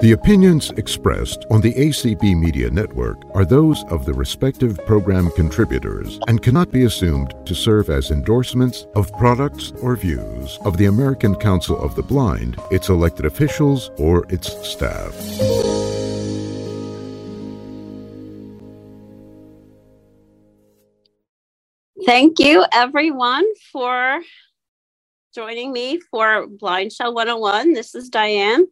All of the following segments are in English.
The opinions expressed on the ACB Media Network are those of the respective program contributors and cannot be assumed to serve as endorsements of products or views of the American Council of the Blind, its elected officials, or its staff. Thank you, everyone, for joining me for BlindShell 101. This is Diane.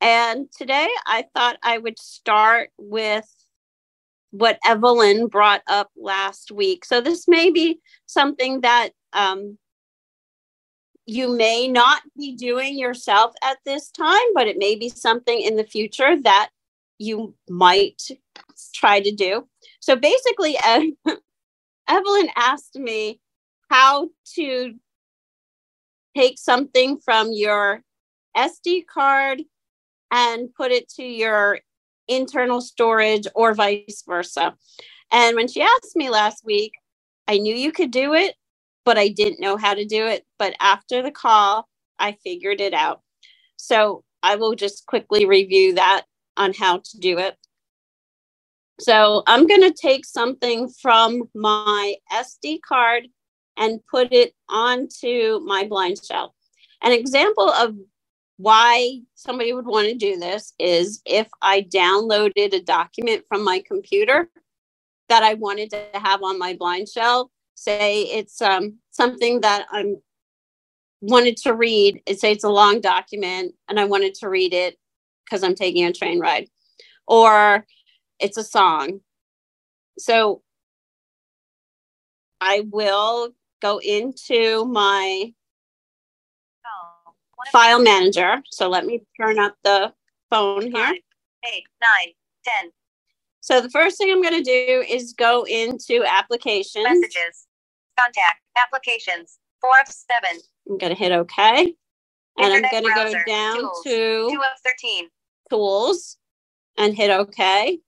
And today I thought I would start with what Evelyn brought up last week. So this may be something that um, you may not be doing yourself at this time, but it may be something in the future that you might try to do. So basically, Evelyn asked me how to take something from your SD card and put it to your internal storage or vice versa. And when she asked me last week, I knew you could do it, but I didn't know how to do it. But after the call, I figured it out. So I will just quickly review that on how to do it. So I'm going to take something from my SD card and put it onto my BlindShell. An example of why somebody would want to do this is if I downloaded a document from my computer that I wanted to have on my BlindShell, say it's um, something that I'm wanted to read, it say it's a long document and I wanted to read it because I'm taking a train ride, or it's a song. So I will go into my file manager. So let me turn up the phone here. Five, eight, nine, ten. So the first thing I'm going to do is go into applications. Messages, contact, applications, four of seven. I'm going to hit OK. And Internet I'm going to go down tools, to two of 13. Tools and hit OK.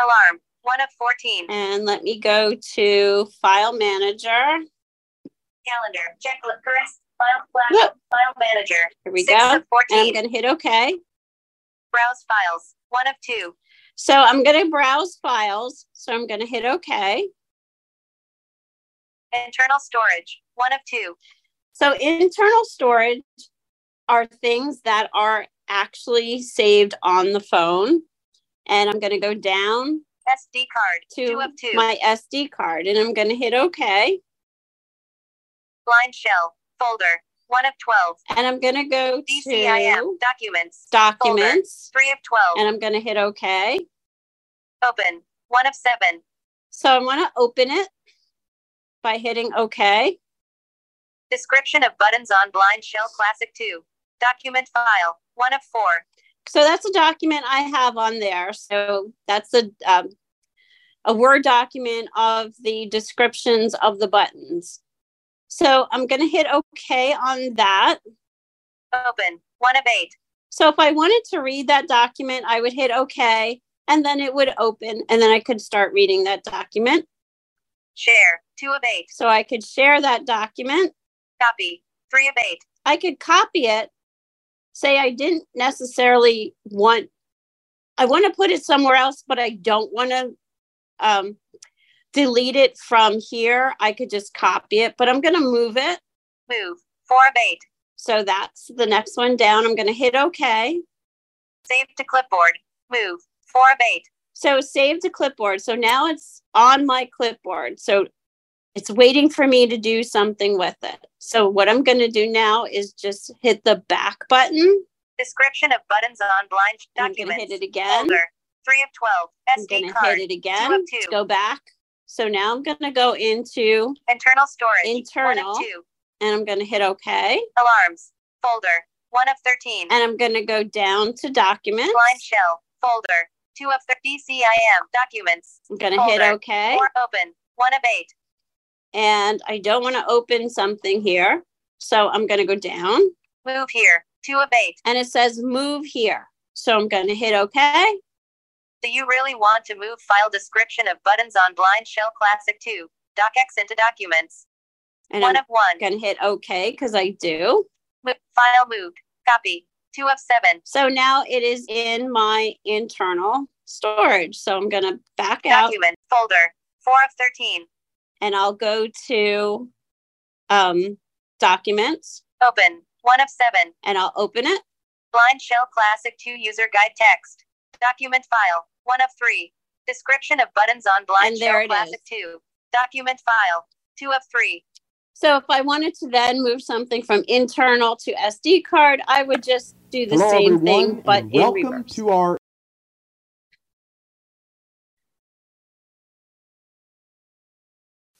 Alarm, one of 14. And let me go to File Manager. Calendar, checklist, current File flash, file manager. Here we go. And I'm going to hit OK. Browse files, one of two. So I'm going to browse files. So I'm going to hit OK. Internal storage, one of two. So internal storage are things that are actually saved on the phone. And I'm going to go down SD card, to two of two. my SD card and I'm going to hit OK. BlindShell, folder, one of 12. And I'm going to go DCIM, to documents, documents. folder, three of 12. And I'm going to hit OK. Open, one of seven. So I want to open it by hitting OK. Description of buttons on BlindShell Classic 2. Document file, one of four. So that's a document I have on there. So that's a um, a Word document of the descriptions of the buttons. So I'm going to hit OK on that. Open, one of eight. So if I wanted to read that document, I would hit OK and then it would open and then I could start reading that document. Share, two of eight. So I could share that document. Copy, three of eight. I could copy it. Say I didn't necessarily want, I want to put it somewhere else, but I don't want to um, delete it from here. I could just copy it, but I'm going to move it. Move, four of eight. So that's the next one down. I'm going to hit OK. Save to clipboard, move, four of eight. So save to clipboard. So now it's on my clipboard. So it's waiting for me to do something with it. So what I'm going to do now is just hit the back button. Description of buttons on blind documents. I'm going to hit it again. Folder, three of 12. I'm going to hit it again. two two. Go back. So now I'm going to go into Internal storage, Internal. one of two. and I'm going to hit OK. Alarms, folder, one of 13. And I'm going to go down to documents. Blind shell, folder, two of 30. DCIM, documents, I'm going to hit OK. four open, one of eight. And I don't want to open something here. So I'm going to go down Move here, two of eight. and it says move here. So I'm going to hit OK. Do you really want to move file description of buttons on BlindShell Classic 2? DocX into documents. And one I'm of one. going to hit OK because I do. Mo- file moved. Copy. Two of seven. So now it is in my internal storage. So I'm going to back out Document folder. Four of 13. and I'll go to um, documents Open. One of seven. and I'll open it. Blind Shell Classic 2 user guide text. Document file. One of three. Description of buttons on Blind And there Shell it Classic 2. Document file. Two of three. So if I wanted to then move something from internal to SD card, I would just do the Hello, same everyone, thing, but in welcome reverse. to our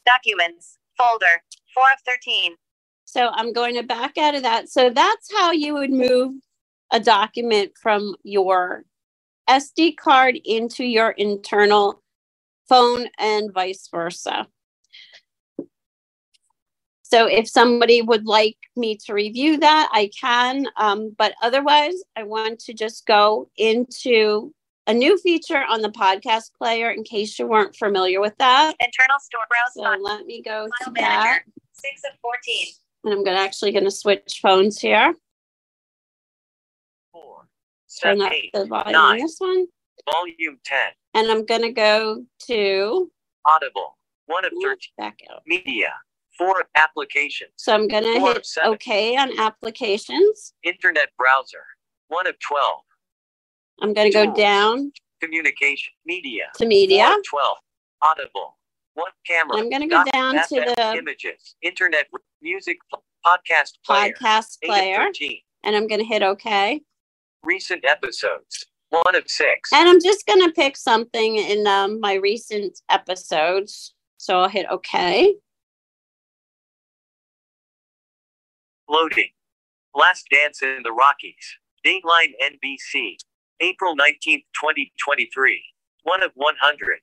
Documents. Folder. Four of 13. So I'm going to back out of that. So that's how you would move a document from your SD card into your internal phone and vice versa. So if somebody would like me to review that, I can. Um, but otherwise, I want to just go into a new feature on the podcast player in case you weren't familiar with that. Internal store browser. So let me go to that. Six of 14. And I'm gonna actually gonna switch phones here. Turn up eight, the volume. nine. on this one. volume 10, And I'm gonna go to audible, one of 13, back out. media, four applications, So I'm gonna hit seven. OK on applications. internet browser, one of 12, I'm gonna go down communication, media, to media. four of 12, audible, one camera, I'm gonna go dot down to the images, internet, music, podcast player, podcast player of 13, and I'm gonna hit OK. Recent episodes, one of six, And I'm just gonna pick something in um, my recent episodes. So I'll hit OK. loading, last dance in the Rockies, Dateline NBC, April 19th, 2023, one of 100.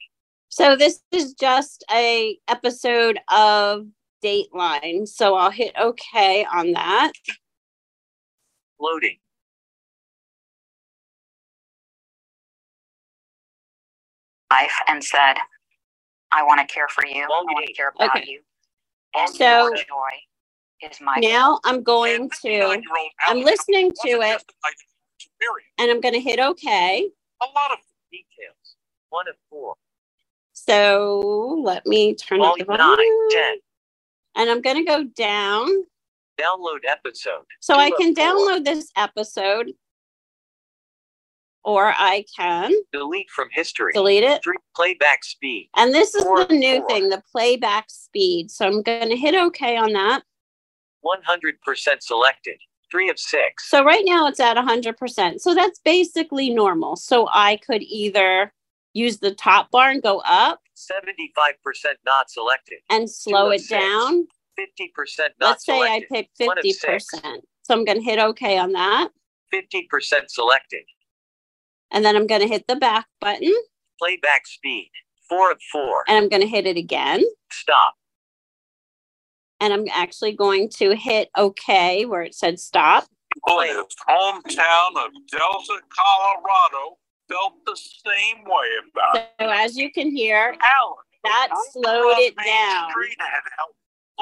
So this is just a episode of Dateline. So I'll hit OK on that. Loading. Life and said, I want to care for you. I want to care about Okay. you. And So- joy is my Now I'm going to, I'm listening to it and I'm going to hit OK. A lot of details. One of four. So let me turn up the Volume nine, 10. And I'm going to go down. Download episode. So I can four. download this episode or I can Delete from history. delete it. Three. Playback speed. And this is Four, the new four. thing, the playback speed. So I'm going to hit OK on that. 100% selected. Three of six. So right now it's at 100%. So that's basically normal. So I could either use the top bar and go up 75% not selected. and slow it six. down. 50% not Let's say I pick 50%. So I'm going to hit OK on that. 50% selected. And then I'm going to hit the back button Playback speed. Four of four. and I'm going to hit it again. Stop. And I'm actually going to hit OK where it said stop. His hometown of Delta, Colorado felt the same way about it. So as you can hear, Alan, that slowed it down.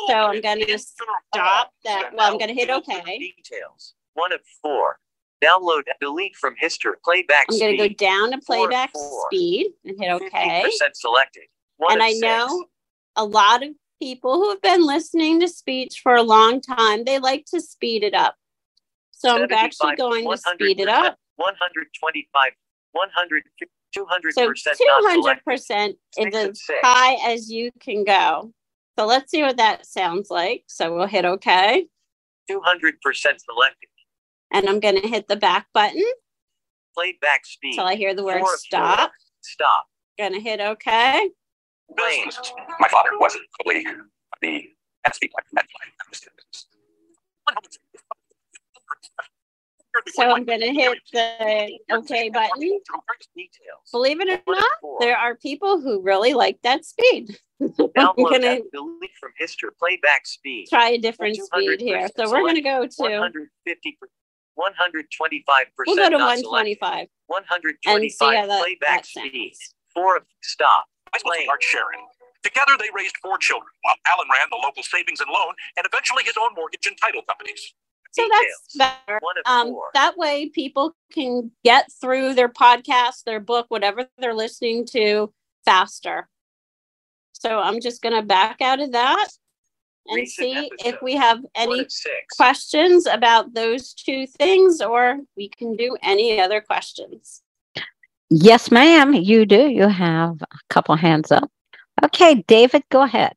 So I'm gonna stop that. Well, I'm going to hit OK. Details. One of four. Download delete from history. Playback speed. I'm going to go down to playback four. speed and hit OK. 50% selected. One And I six. know a lot of people who have been listening to speech for a long time, they like to speed it up. So I'm actually going to speed it up. 125, 100, 200% So 200% is as high as you can go. So let's see what that sounds like. So we'll hit OK. 200% selected. And I'm going to hit the back button Playback speed. until I hear the word Four stop. four. Stop. Going to hit OK. Range. My father wasn't fully the best people I've. So I'm going to hit the OK button. Believe it or not, there are people who really like that speed. I'm going to and delete from history. Playback speed. try a different speed here. So we're going to go to 150, 125 we'll go to not selected. 125 One hundred and see how that, playback that speed. Four of stop. High school Playing. sweetheart Sharon. Together, they raised four children, while Alan ran the local savings and loan and eventually his own mortgage and title companies. So Details. that's better. Um, that way people can get through their podcast, their book, whatever they're listening to faster. So I'm just going to back out of that and Recent see if we have any questions about those two things, or we can do any other questions. Yes, ma'am, you do. You have a couple hands up. Okay, David, go ahead.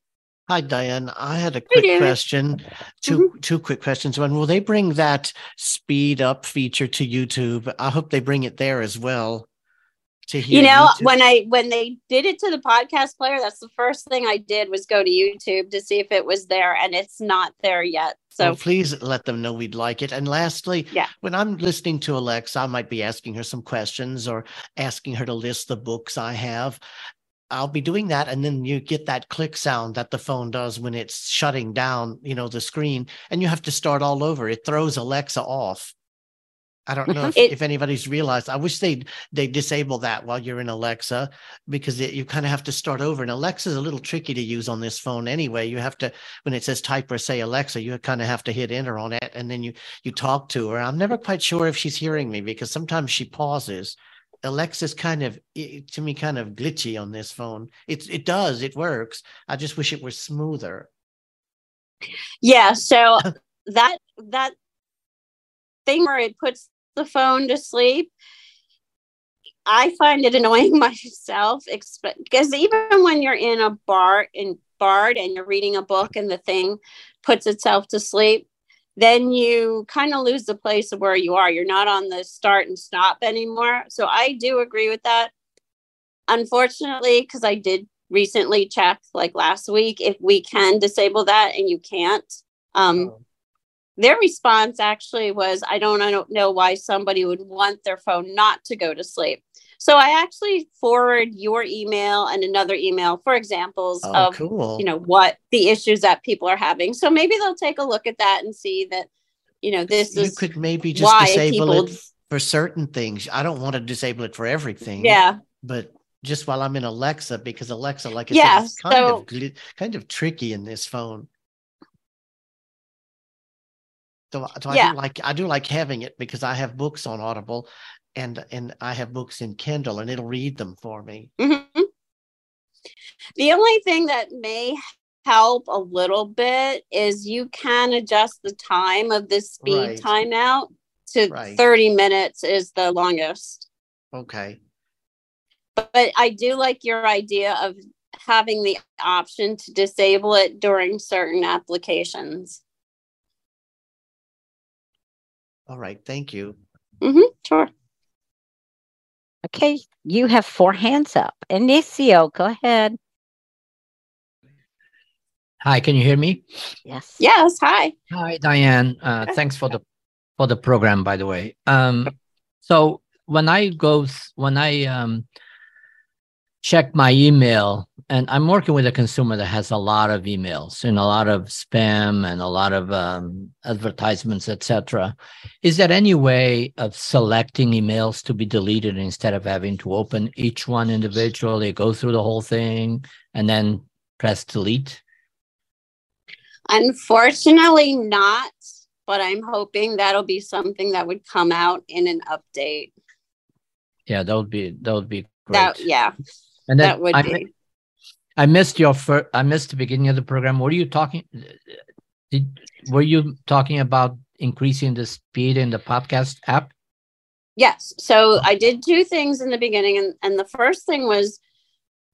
Hi, Diane. I had a quick David. question. 2 mm-hmm. two quick questions. One, will they bring that speed up feature to YouTube? I hope they bring it there as well. To hear you know YouTube. when i when they did it to the podcast player that's the first thing i did was go to youtube to see if it was there and it's not there yet so Well, please let them know we'd like it. And lastly, Yeah. when I'm listening to Alexa, I might be asking her some questions or asking her to list the books I have. I'll be doing that, and then you get that click sound that the phone does when it's shutting down, you know, the screen, and you have to start all over. It throws Alexa off. I don't know mm-hmm. if, It- if anybody's realized. I wish they they disable that while you're in Alexa because it, you kind of have to start over. And Alexa's a little tricky to use on this phone anyway. You have to when it says type or say Alexa, you kind of have to hit enter on it, and then you you talk to her. I'm never quite sure if she's hearing me because sometimes she pauses. Alexa's kind of to me kind of glitchy on this phone. It it does it works. I just wish it were smoother. yeah so that that thing where it puts the phone to sleep. I find it annoying myself because even when you're in a bar in BARD and you're reading a book and the thing puts itself to sleep then you kind of lose the place of where you are. You're not on the start and stop anymore. So i do agree with that. Unfortunately because i did recently check like last week if we can disable that and you can't um Oh. Their response actually was i don't i don't know why somebody would want their phone not to go to sleep so i actually forward your email and another email for examples Oh, of cool. you know what the issues that people are having so maybe they'll take a look at that and see that you know this you is could maybe just disable people it for certain things. I don't want to disable it for everything. yeah but just while I'm in Alexa, because Alexa, like I Yeah, said, is kind so- of kind of tricky in this phone. So, so I Yeah. do like I do like having it because I have books on Audible, and and I have books in Kindle, and it'll read them for me. Mhm. The only thing that may help a little bit is you can adjust the time of the speed Right. timeout to Right. 30 minutes is the longest. Okay, But, but I do like your idea of having the option to disable it during certain applications. All right, thank you. Mm-hmm, sure. Okay, you have four hands up. Inicio, go ahead. Hi, can you hear me? Yes. Yes. Hi. Hi, Diane. Uh, thanks for the for the program, by the way. Um, so when I go when I um, check my email, and I'm working with a consumer that has a lot of emails and a lot of spam and a lot of um, advertisements, etc. Is there any way of selecting emails to be deleted instead of having to open each one individually, go through the whole thing, and then press delete? Unfortunately, not. But I'm hoping that'll be something that would come out in an update. Yeah, that would be that would be great. That yeah, and that would I, be. I missed your first. I missed the beginning of the program. What are you talking? Did were you talking about increasing the speed in the podcast app? Yes. So I did two things in the beginning, and, and the first thing was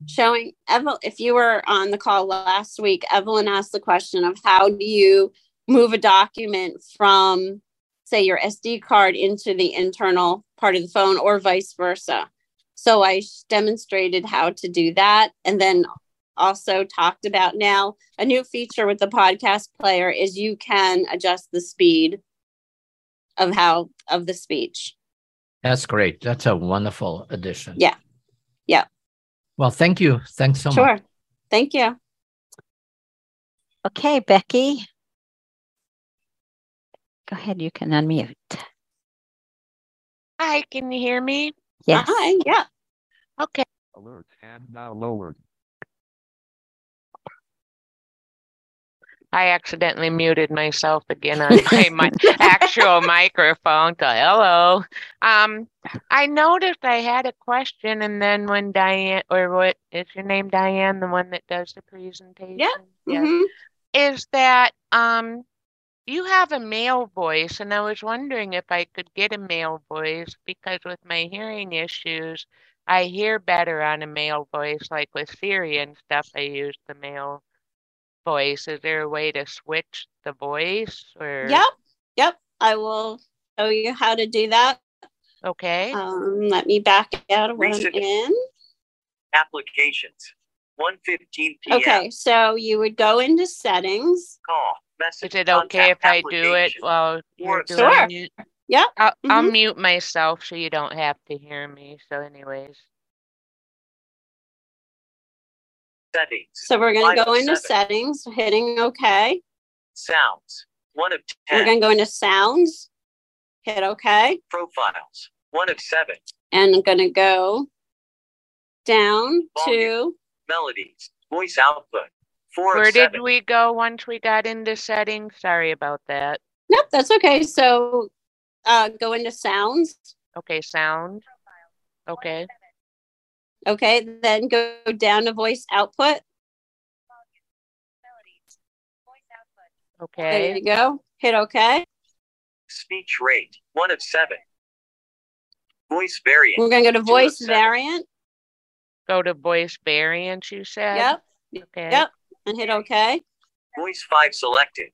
showing Evelyn. If you were on the call last week, Evelyn asked the question of how do you move a document from, say, your SD card into the internal part of the phone, or vice versa. So I demonstrated how to do that, and then also talked about now a new feature with the podcast player is you can adjust the speed of how of the speech. That's great. That's a wonderful addition. Yeah. Yeah. Well, thank you. Thanks so Sure. much. Thank you. Okay, Becky. Go ahead, you can unmute. Hi, can you hear me? Yes. Hi. Yeah. Okay. Alert and now lowered. I accidentally muted myself again on my, my actual microphone. So hello. Um, I noticed I had a question, and then when Diane, or what is your name, Diane, the one that does the presentation? Yeah. Yes. Mhm. Is that um, you have a male voice, and I was wondering if I could get a male voice because with my hearing issues, I hear better on a male voice. Like with Siri and stuff, I use the male voice. Is there a way to switch the voice or? Yep. Yep. I will show you how to do that. Okay. Um, let me back out of what Recent- in. Applications. 1:15 p.m. Okay, so you would go into settings. Call. Message. Is it okay if I do it application. while you're doing Sure. it? Yep. I'll, I'll Mhm. mute myself so you don't have to hear me. So, anyways. Settings. So we're going to go into 507. settings, hitting OK. Sounds. 1 of 10. We're going to go into sounds, hit OK. Profiles. 1 of 7. And I'm going to go down to, Melodies. Voice output. 4 Where of did we go once we got into settings? Sorry about that. nope, that's okay. So uh, go into sounds. Okay, sound. Okay. Okay, then go down to voice output. Okay. There you go. Hit OK. Speech rate. 1 of 7. Voice variant. We're going to go to voice variant. Go to voice variant, you said? Yep. Okay. Yep. And hit OK. Voice 5 selected.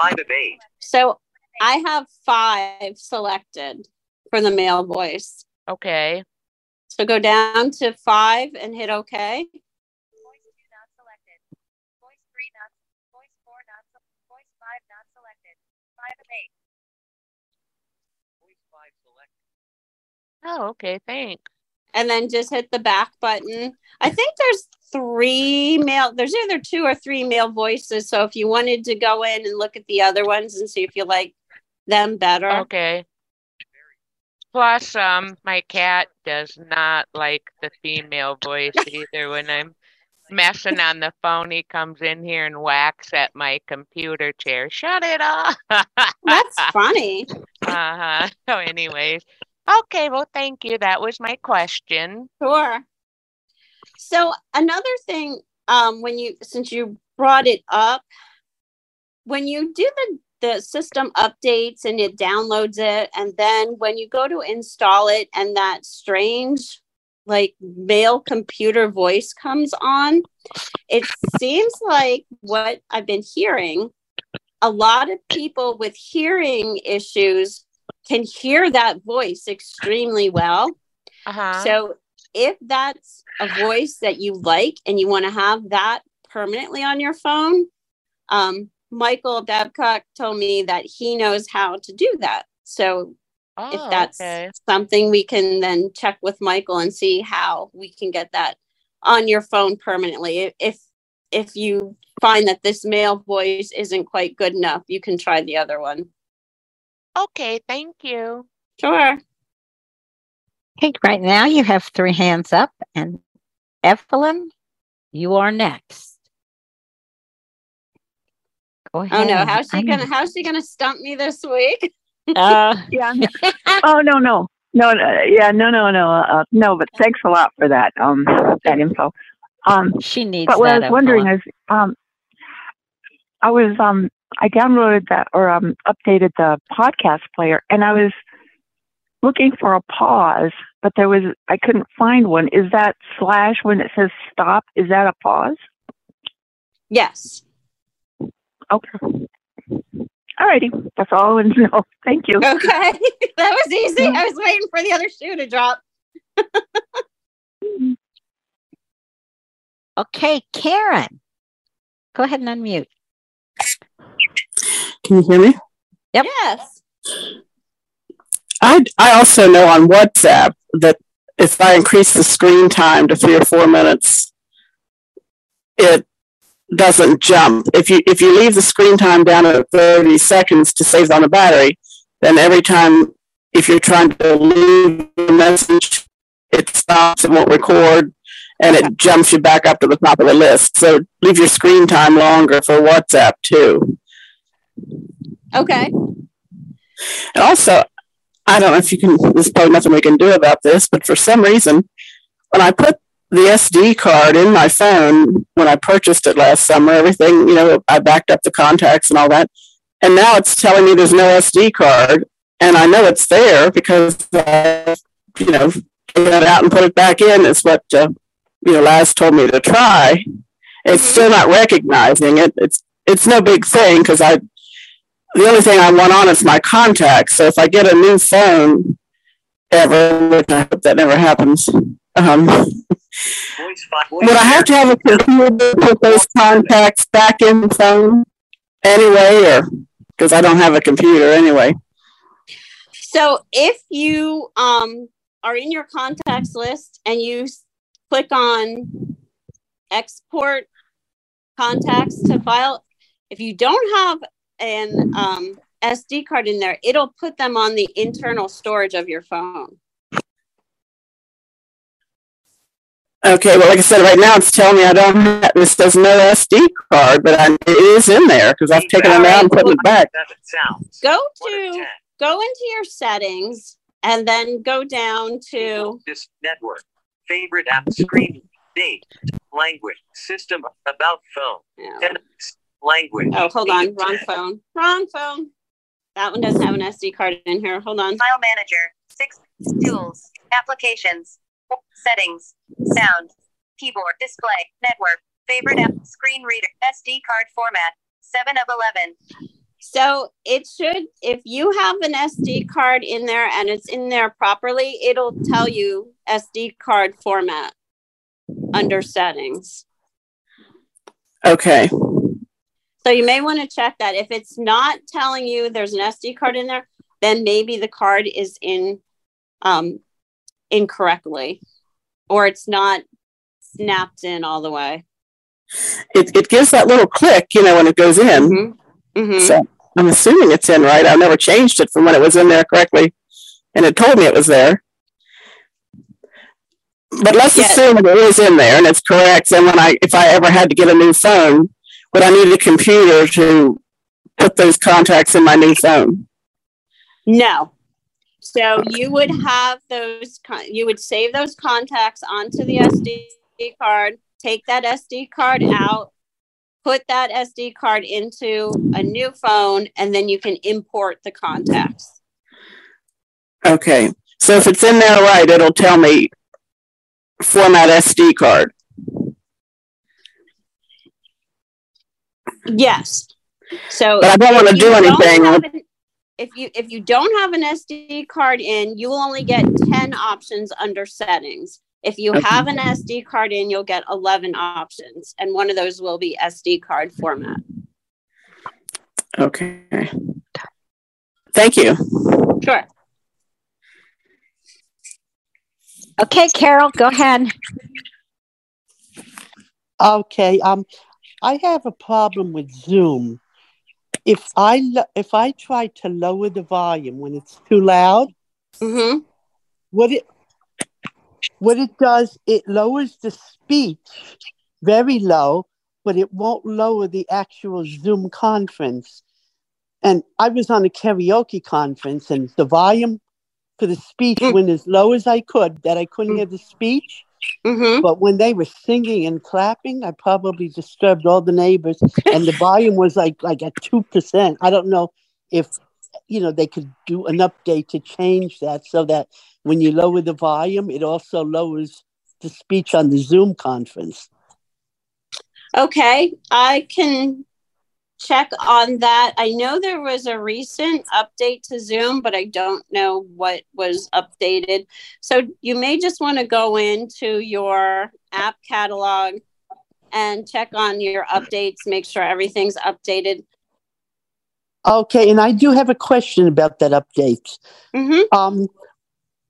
5 of 8. So I have five selected for the male voice. Okay. So go down to five and hit OK. Voice 5 selected. Oh, okay. Thanks. And then just hit the back button. I think there's three male, there's either two or three male voices. So if you wanted to go in and look at the other ones and see if you like them better. Okay. Plus, um, my cat does not like the female voice either. When I'm messing on the phone, he comes in here and whacks at my computer chair. Shut it off. That's funny. Uh-huh. So, anyways. Okay, well, thank you. That was my question. Sure. So another thing, um, when you since you brought it up, when you do the the system updates and it downloads it, and then when you go to install it, and that strange like male computer voice comes on, it seems like what I've been hearing. A lot of people with hearing issues can hear that voice extremely well. Uh-huh. So if that's a voice that you like and you want to have that permanently on your phone, um, Michael Babcock told me that he knows how to do that. So oh, if that's okay. something we can then check with Michael and see how we can get that on your phone permanently. If if you find that this male voice isn't quite good enough, you can try the other one. Okay, thank you. Sure. Okay, right now you have three hands up, and Evelyn, you are next. Go ahead. Oh no, how's she I'm- gonna how's she gonna stump me this week? Uh, Yeah. oh no no no no yeah no no no uh, no but thanks a lot for that um that info um she needs but what I that. was wondering Evelyn. is um I was um I downloaded that or um updated the podcast player and I was looking for a pause but there was I couldn't find one is that slash when it says stop is that a pause Yes. Okay All righty. that's all I wanted to know. Thank you. Okay. that was easy. Mm-hmm. I was waiting for the other shoe to drop. Okay, Karen, go ahead and unmute. Can you hear me? Yep. Yes. I, I also know on WhatsApp that if I increase the screen time to three or four minutes, it doesn't jump. If you if you leave the screen time down at 30 seconds to save on the battery, then every time if you're trying to leave a message, it stops, it won't record, and it jumps you back up to the top of the list. So leave your screen time longer for WhatsApp too. Okay. And also, I don't know if you can, there's probably nothing we can do about this, but for some reason, when I put the SD card in my phone when I purchased it last summer, everything, you know, I backed up the contacts and all that. And now it's telling me there's no SD card. And I know it's there because you know, took it out and put it back in is what, uh, you know, Laz told me to try. It's still not recognizing it. It's, it's no big thing because I, the only thing I want on is my contacts. So if I get a new phone ever, which I hope that never happens, um, would I have to have a computer to put those contacts back in the phone anyway, or because I don't have a computer anyway? So if you um, are in your contacts list and you click on export contacts to file, if you don't have an um, SD card in there, it'll put them on the internal storage of your phone. Okay, well, like I said, right now it's telling me I don't have this. There's no SD card, but I, it is in there because I've taken it out and put it back. Go to go into your settings and then go down to This network. Favorite app screen. Date. Language. System. About phone. Text, Language. oh hold on wrong phone wrong phone that one doesn't have an SD card in here hold on File manager. Six tools. Applications. Settings. Sound. Keyboard. Display. Network. Favorite app. Screen reader. SD card format. 7 of 11. So it should, if you have an SD card in there and it's in there properly, it'll tell you SD card format under settings. Okay. So you may want to check that. If it's not telling you there's an SD card in there, then maybe the card is in um, incorrectly or it's not snapped in all the way. It, it gives that little click, you know, when it goes in. Mhm. So I'm assuming it's in right. I've never changed it from when it was in there correctly, and it told me it was there. But let's assume it is in there and it's correct. Then when I, if I ever had to get a new phone, would I need a computer to put those contacts in my new phone? No. So you would have those, con- you would save those contacts onto the SD card, take that SD card out, put that SD card into a new phone, and then you can import the contacts. Okay. So if it's in there right, it'll tell me format SD card. Yes. So But I don't if you do anything an- If you if you don't have an SD card in, you will only get 10 options under settings. If you Okay. have an SD card in, you'll get 11 options, and one of those will be SD card format. Okay. Thank you. Sure. Okay, Carol, go ahead. Okay, um, I have a problem with Zoom. If I lo- if I try to lower the volume when it's too loud, mm-hmm. what it what it does, it lowers the speech very low, but it won't lower the actual Zoom conference. And I was on a karaoke conference, and the volume for the speech went as low as I could, that I couldn't hear the speech. Mm-hmm. But when they were singing and clapping, I probably disturbed all the neighbors, and the volume was like like at two percent. I don't know if you know they could do an update to change that so that when you lower the volume, it also lowers the speech on the Zoom conference. Okay, I can check on that. I know there was a recent update to Zoom, but I don't know what was updated. So you may just want to go into your app catalog and check on your updates, make sure everything's updated. Okay, and I do have a question about that update. Mm-hmm. Um,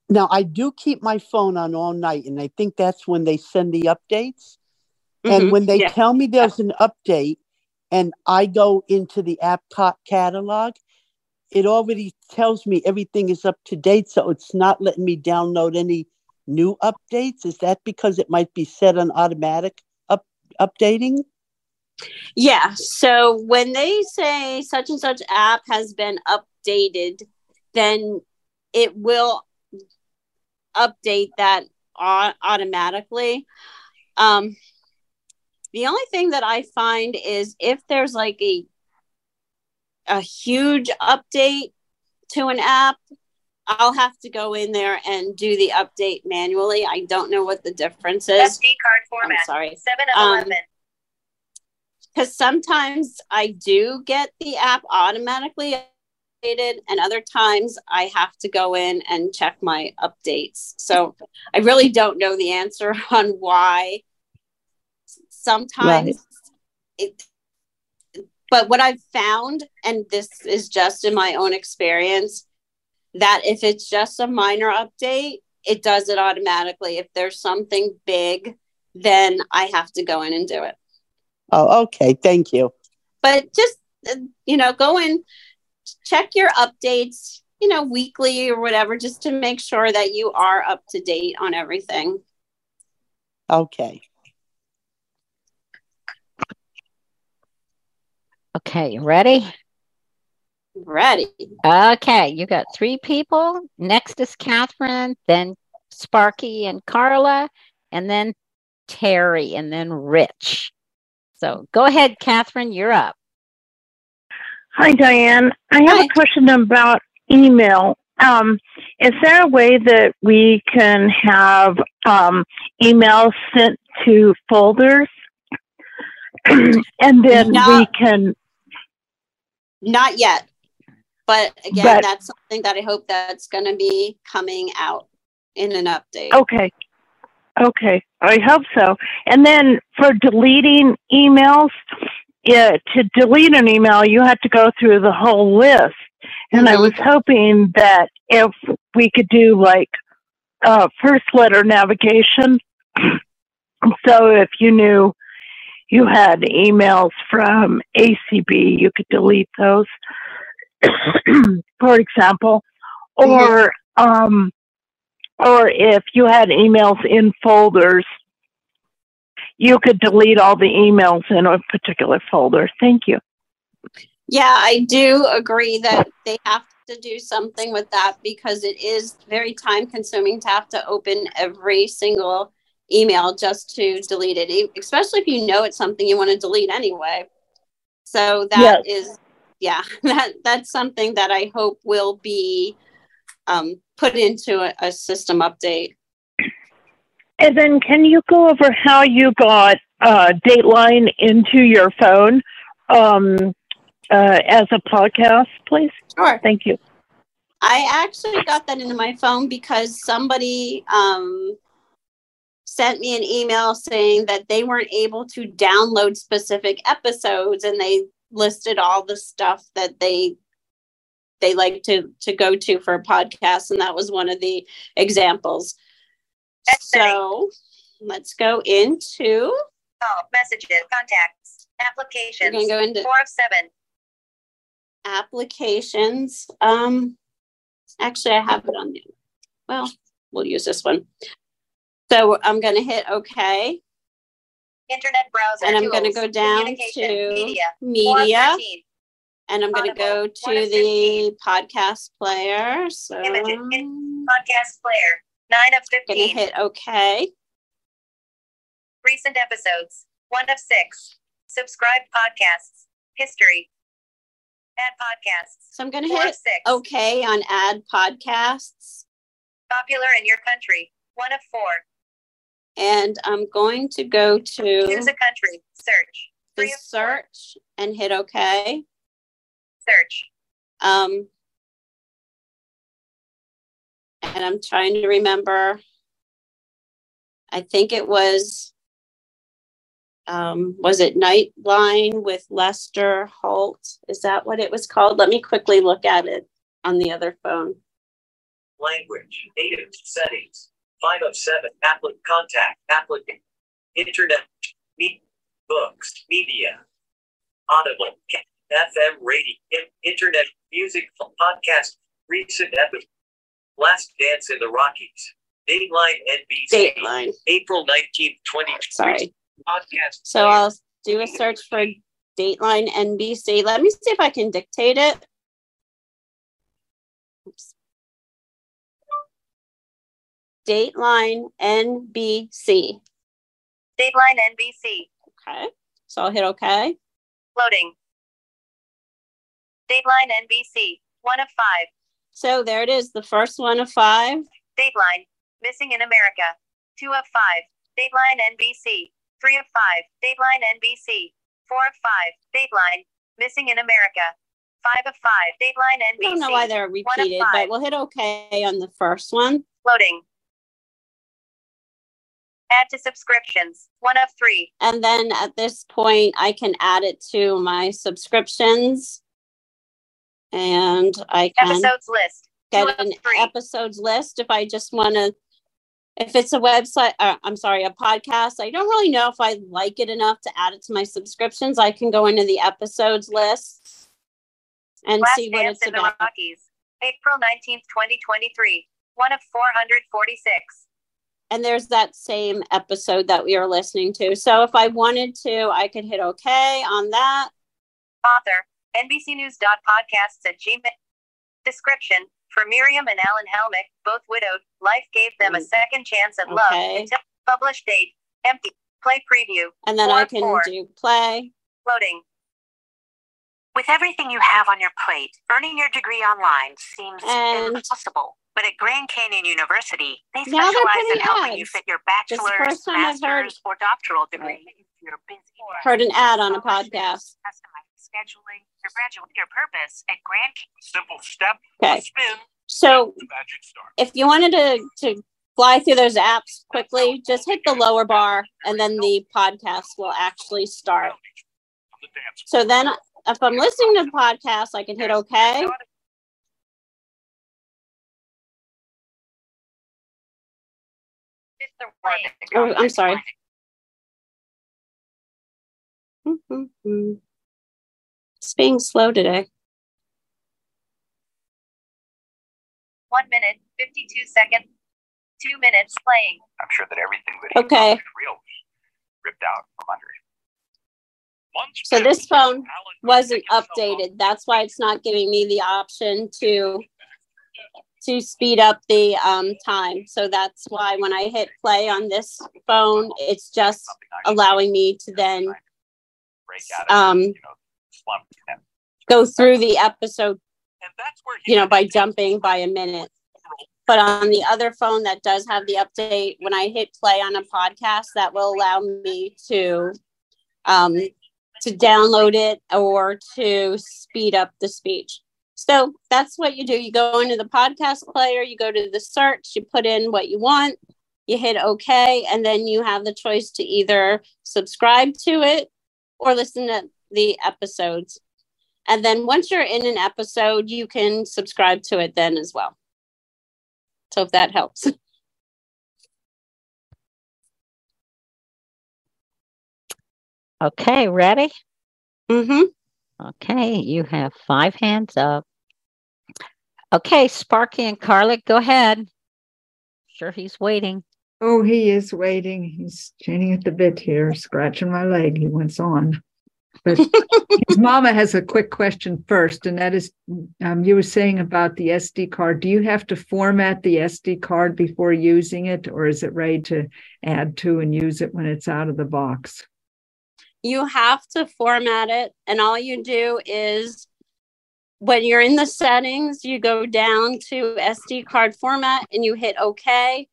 now I do keep my phone on all night, and I think that's when they send the updates. Mhm, And when they yeah. tell me there's an update, and I go into the app ca- catalog, it already tells me everything is up to date, so it's not letting me download any new updates? Is that because it might be set on automatic up, updating? Yeah. So when they say such and such app has been updated, then it will update that automatically. Um, the only thing that I find is if there's like a a huge update to an app, I'll have to go in there and do the update manually. I don't know what the difference is. SD card format. I'm sorry. Seven of Um, eleven. because sometimes I do get the app automatically updated, and other times I have to go in and check my updates. So I really don't know the answer on why. Sometimes it, but what I've found, and this is just in my own experience, that if it's just a minor update, it does it automatically. If there's something big, then I have to go in and do it Oh, okay. Thank you. but just you know go in check your updates you know weekly or whatever just to make sure that you are up to date on everything Okay. Okay, ready? ready Okay, you got three people. Next is Catherine, then Sparky and Carla, and then Terry, and then Rich. So go ahead, Catherine, you're up. Hi, Diane. I have Hi. a question about email. Um, is there a way that we can have um, emails sent to folders? and then we can, not yet but again But- that's something that i hope that's going to be coming out in an update okay. Okay, I hope so. And then for deleting emails, yeah, to delete an email, you have to go through the whole list. And I Mhm. was hoping that if we could do like uh, first letter navigation, so if you knew you had emails from ACB, you could delete those, for example, or um, or if you had emails in folders, you could delete all the emails in a particular folder. Thank you. Yeah, I do agree that they have to do something with that because it is very time consuming to have to open every single email just to delete it, especially if you know it's something you want to delete anyway. So that is, yeah, that that's something that I hope will be um, put into a, a system update. And then, can you go over how you got uh, Dateline into your phone um, uh, as a podcast, please? Sure. Thank you. I actually got that into my phone because somebody um, sent me an email saying that they weren't able to download specific episodes, and they listed all the stuff that they they like to to go to for podcasts, and that was one of the examples. So let's go into. Call, messages, contacts, applications. We're go into Four of seven. applications. Um, actually, I have it on. the- Well, we'll use this one. So I'm going to hit OK, Internet browser. and I'm going to go down to media. media, and I'm going to go to the podcast player. So podcast player. Nine of going to 15. hit OK. Recent episodes. One of six. Subscribe podcasts. History. Add podcasts. So I'm going to hit. OK on add podcasts, Popular in your country. One of four. And I'm going to go Choose to a country. Search. Three search and hit OK. Search. Um, and I'm trying to remember. I think it was, um, was it Nightline with Lester Holt? Is that what it was called? Let me quickly look at it on the other phone. Language, native settings, five of seven, applicant contact, applicant, internet, meet, books, media, audible, FM radio, internet, music, podcast, recent episode, last dance in the Rockies, Dateline NBC. Dateline. April 19th, 2020. Sorry. Podcast. So I'll do a search for Dateline NBC. Let me see if I can dictate it. Oops. Dateline NBC. Dateline NBC. Okay. So I'll hit OK. Loading. Dateline NBC. One of five. So there it is, the first one of five. Dateline. Missing in America. Two of five. Dateline NBC. Three of five. Dateline NBC. Four of five. Dateline. Missing in America. Five of five. Dateline NBC. I don't know why they're repeated, but we'll hit OK on the first one. Loading. Add to subscriptions. One of three. And then at this point, I can add it to my subscriptions. And I can Episodes list. Get an three. episodes list if I just want to. If it's a website, uh, I'm sorry, a podcast, I don't really know if I like it enough to add it to my subscriptions. I can go into the episodes list and Last see what it's about. April 19th, 2023. One of 446. And there's that same episode that we are listening to. So if I wanted to, I could hit OK on that. Author, NBCNews.podcasts at Gmail. Description, for Miriam and Alan Helmick, both widowed, life gave them a mm. second chance at love Okay. until published date, empty, play preview. And then Four I can four. do play. Loading. With everything you have on your plate, earning your degree online seems And- impossible. But at Grand Canyon University, they Now specialize in putting helping you fit your This is the bachelor's, first heard- master's, or doctoral degree. If you're busy, Heard an ad on a podcast. customized scheduling, your graduate, your purpose at Grand Simple step, Okay. spin, So the magic star. if you wanted to, to fly through those apps quickly, just hit the lower bar and then the podcast will actually start. So then if I'm listening to the podcast, I can hit OK. Oh, I'm sorry. It's being slow today. One minute, 52 seconds. Two minutes playing. I'm sure that everything that he Okay. thought real ripped out from under him. So this phone wasn't updated. That's why it's not giving me the option to to speed up the um, time. So that's why when I hit play on this phone, it's just allowing me to then um, go through the episode, you know, by jumping by a minute. But on the other phone that does have the update, when I hit play on a podcast, that will allow me to um, to download it or to speed up the speech. So that's what you do. You go into the podcast player, you go to the search, you put in what you want, you hit OK, and then you have the choice to either subscribe to it or listen to the episodes. And then once you're in an episode, you can subscribe to it then as well. So if that helps. Okay, ready? Mm-hmm. Okay, you have five hands up. Okay, Sparky and Carla, go ahead. Sure, he's waiting. Oh, he is waiting. He's chaining at the bit here, scratching my leg. He wants on. But his mama has a quick question first, and that is um, you were saying about the SD card. Do you have to format the SD card before using it, or is it ready to add to and use it when it's out of the box? you have to format it and all you do is when you're in the settings you go down to sd card format and you hit ok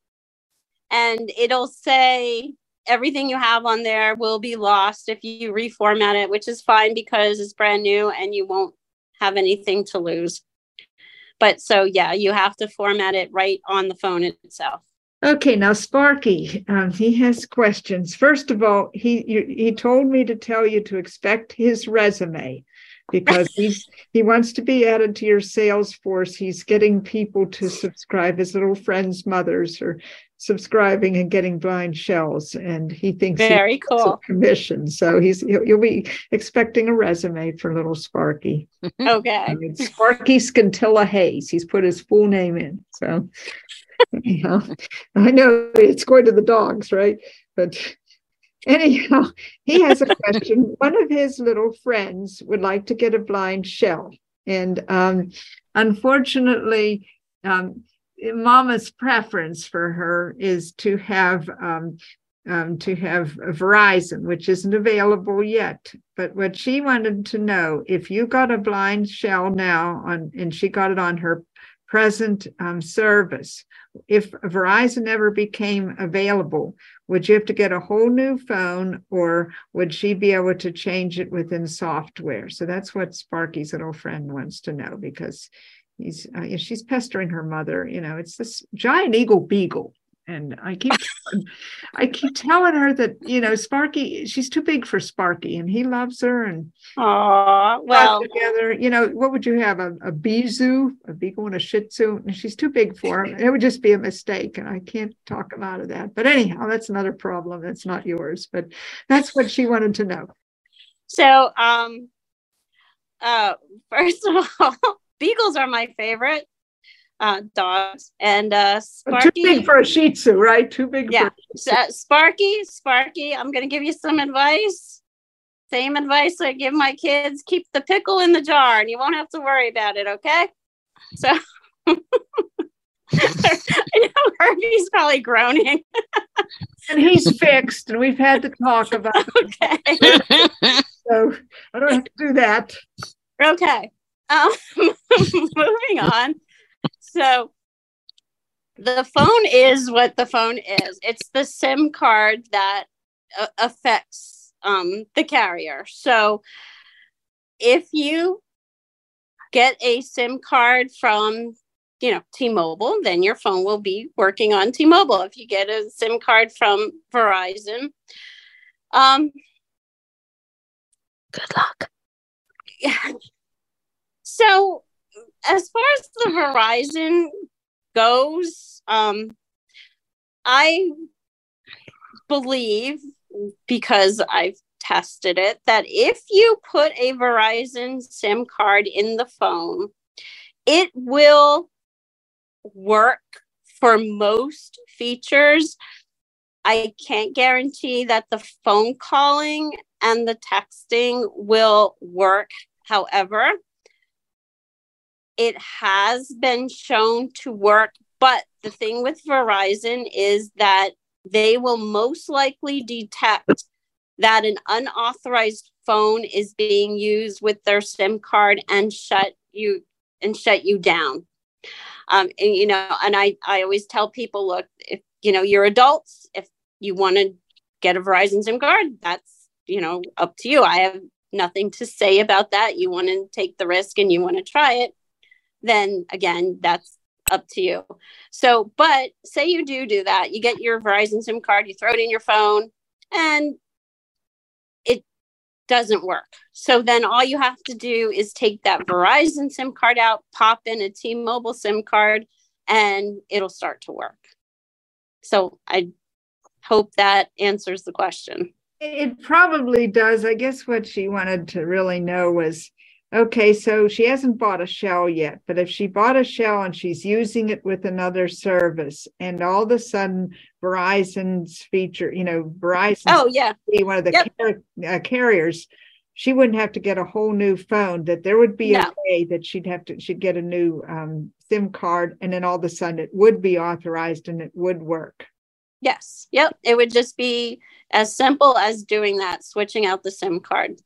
and it'll say everything you have on there will be lost if you reformat it which is fine because it's brand new and you won't have anything to lose but so yeah you have to format it right on the phone itself Okay, now Sparky, um, he has questions. First of all, he you, he told me to tell you to expect his resume. Because he's he wants to be added to your sales force. He's getting people to subscribe. His little friends' mothers are subscribing and getting BlindShells, and he thinks he Very a cool. commission. So he's you'll be expecting a resume for little Sparky. Okay. It's Sparky Scintilla Hayes. He's put his full name in. So anyhow, I know it's going to the dogs, right? But anyhow, he has a question. One of his little friends would like to get a BlindShell. And um, unfortunately, um, Mama's preference for her is to have um, um, to have Verizon, which isn't available yet. But what she wanted to know if you got a BlindShell now on, and she got it on her present um, service, if Verizon ever became available, would you have to get a whole new phone, or would she be able to change it within software? So that's what Sparky's little friend wants to know because he's uh, she's pestering her mother. You know, it's this giant eagle beagle. And I keep, I keep telling her that you know Sparky, she's too big for Sparky, and he loves her. And Aw, got well, together, you know, what would you have? A, a Bizu, a beagle and a Shih Tzu? And she's too big for him. It would just be a mistake, and I can't talk him out of that. But anyhow, that's another problem. That's not yours, but that's what she wanted to know. so um, uh, first of all, beagles are my favorite uh dogs, and uh, But too Sparky. big for a Shih Tzu, right? Too big yeah, for. so, Sparky, Sparky. I'm gonna give you some advice. Same advice I give my kids: keep the pickle in the jar, and you won't have to worry about it. Okay. So. I know Herbie's probably groaning. And he's fixed, and we've had to talk about it. Okay. So I don't have to do that. Okay. Um, moving on. So the phone is what the phone is. It's the SIM card that uh, affects um, the carrier. So if you get a SIM card from you know T-Mobile, then your phone will be working on T-Mobile. If you get a SIM card from Verizon, um, Good luck. yeah. So as far as the Verizon goes, um, I believe because I've tested it that if you put a Verizon SIM card in the phone, it will work for most features. I can't guarantee that the phone calling and the texting will work. However, it has been shown to work. But the thing with Verizon is that they will most likely detect that an unauthorized phone is being used with their SIM card and shut you and shut you down. Um, and you know, and I I always tell people, look, if you know you're adults, if you want to get a Verizon SIM card, that's you know up to you. I have nothing to say about that. You want to take the risk and you want to try it, then again, that's up to you. So, but say you do do that, you get your Verizon SIM card, you throw it in your phone, and it doesn't work. So then all you have to do is take that Verizon SIM card out, pop in a T-Mobile SIM card, and it'll start to work. So I hope that answers the question. It probably does. I guess what she wanted to really know was okay, so she hasn't bought a shell yet, but if she bought a shell and she's using it with another service, and all of a sudden Verizon's feature, you know, Verizon, Oh, yeah. one of the Yep. car- uh, carriers, she wouldn't have to get a whole new phone. That there would be a way that she'd have to, she'd get a new um, SIM card, and then all of a sudden it would be authorized and it would work. Yes. Yep. It would just be as simple as doing that, switching out the SIM card.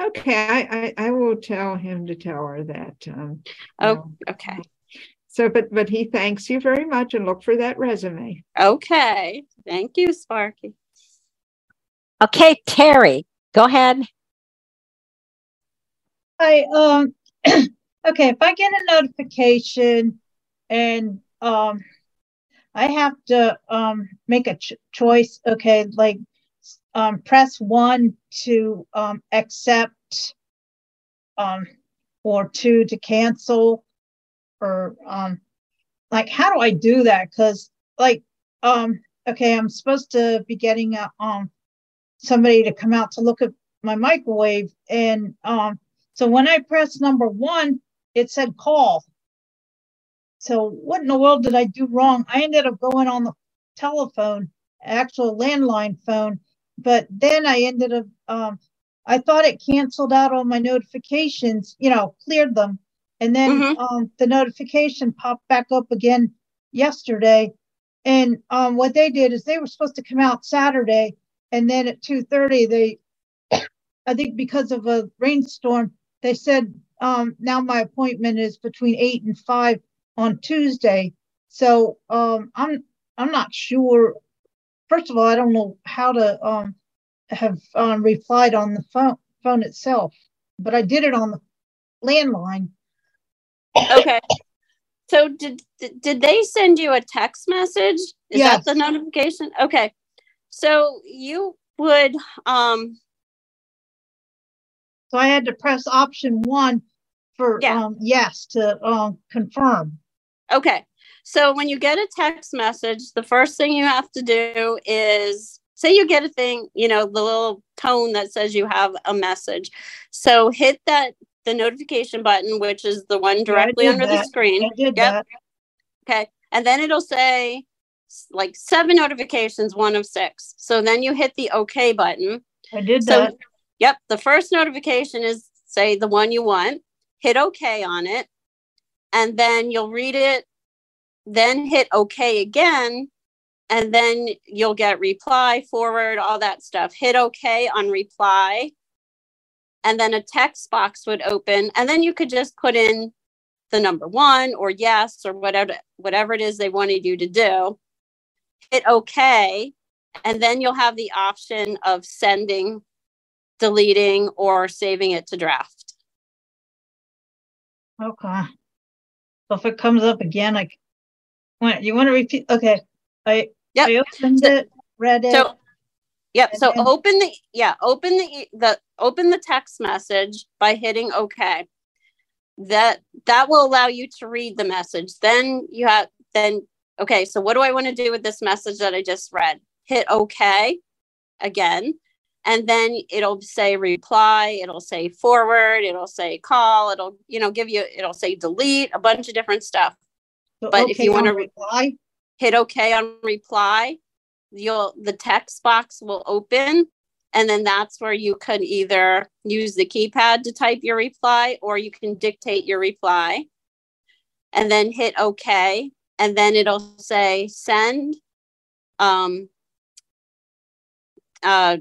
Okay, I, I, I will tell him to tell her that. Um, Oh, okay. so, but but he thanks you very much, and look for that resume. Okay. Thank you, Sparky. Okay, Terry, go ahead. I um okay, if I get a notification and um I have to um make a ch- choice, okay, like um press 1 to um accept um, or two to cancel, or um, like how do I do that? Because like um, okay, I'm supposed to be getting a, um somebody to come out to look at my microwave, and um, so when I pressed number one, it said call. So what in the world did I do wrong? I ended up going on the telephone, actual landline phone, but then I ended up um, I thought it canceled out all my notifications, you know, cleared them. And then Mm-hmm. um, the notification popped back up again yesterday. And um, what they did is they were supposed to come out Saturday, and then at two thirty, they, I think because of a rainstorm, they said um, now my appointment is between eight and five on Tuesday. So um, I'm I'm not sure. First of all, I don't know how to um, have um, replied on the phone phone itself, but I did it on the landline. Okay. So did did- they send you a text message? Is Yes. that the notification? Okay. So you would um So I had to press option one for Yeah. um, yes to um, confirm. Okay. So when you get a text message, the first thing you have to do is say you get a thing, you know, the little tone that says you have a message. So hit that the notification button, which is the one directly under the screen. I did Yep. that. Okay. And then it'll say like seven notifications, one of six. So then you hit the OK button. I did So, that. yep, the first notification is say the one you want. Hit OK on it, and then you'll read it. Then hit OK again, and then you'll get reply, forward, all that stuff. Hit OK on reply, and then a text box would open, and then you could just put in the number one or yes or whatever whatever it is they wanted you to do. Hit OK, and then you'll have the option of sending deleting or saving it to draft. Okay. So if it comes up again, like, you want to repeat? Okay. I Yep. I opened it, read it. So, yep. So then- open the yeah, open the the open the text message by hitting OK. That that will allow you to read the message. Then you have then okay. So what do I want to do with this message that I just read? Hit OK again, and then it'll say reply. It'll say forward. It'll say call. It'll you know give you. It'll say delete. A bunch of different stuff. So but if you want to reply, hit OK on reply, you'll the text box will open, and then that's where you can either use the keypad to type your reply or you can dictate your reply. And then hit OK, and then it'll say send um uh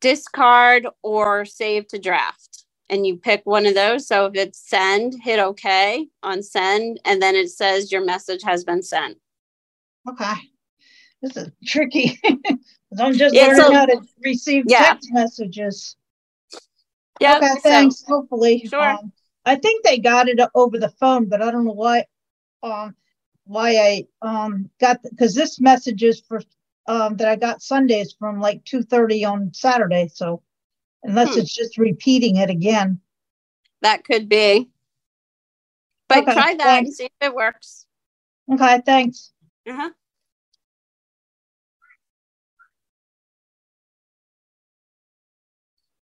discard or save to draft. And you pick one of those. So if it's send, hit OK on send, and then it says your message has been sent. okay. This is tricky. I'm just Yeah, learning so- how to receive Yeah. text messages. Yep, Okay, so- thanks. Hopefully. Sure. Um, I think they got it over the phone, but I don't know why um why I um got because this message is for um that I got Sundays from like two thirty on Saturday. So unless Hmm. it's just repeating it again. That could be. But Okay, try that and see if it works. Okay, thanks. Uh-huh.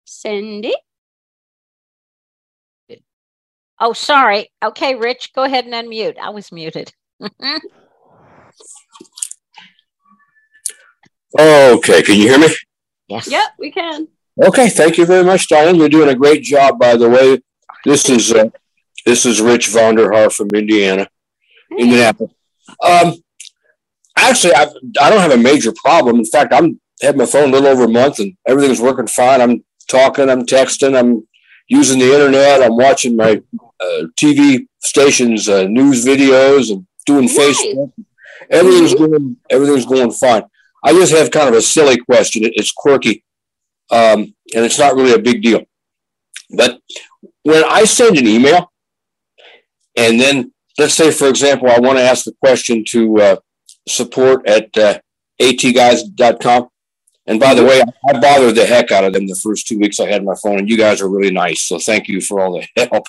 Cindy? Oh, sorry. Okay, Rich, go ahead and unmute. I was muted. Okay, can you hear me? Yes. Yep, we can. Okay, thank you very much, Diane. You're doing a great job, by the way. This is uh, this is Rich Vonderhaar from Indiana, Indianapolis. Um, actually, I I don't have a major problem. In fact, I'm had my phone a little over a month, and everything's working fine. I'm talking, I'm texting, I'm using the internet, I'm watching my uh, TV stations, uh, news videos, and doing Facebook. Everything's going everything's going fine. I just have kind of a silly question. It, it's quirky, um, and it's not really a big deal. But when I send an email, and then let's say, for example, I want to ask the question to uh, support at uh, atguys.com, And by the way, I bothered the heck out of them the first two weeks I had my phone, and you guys are really nice. So thank you for all the help.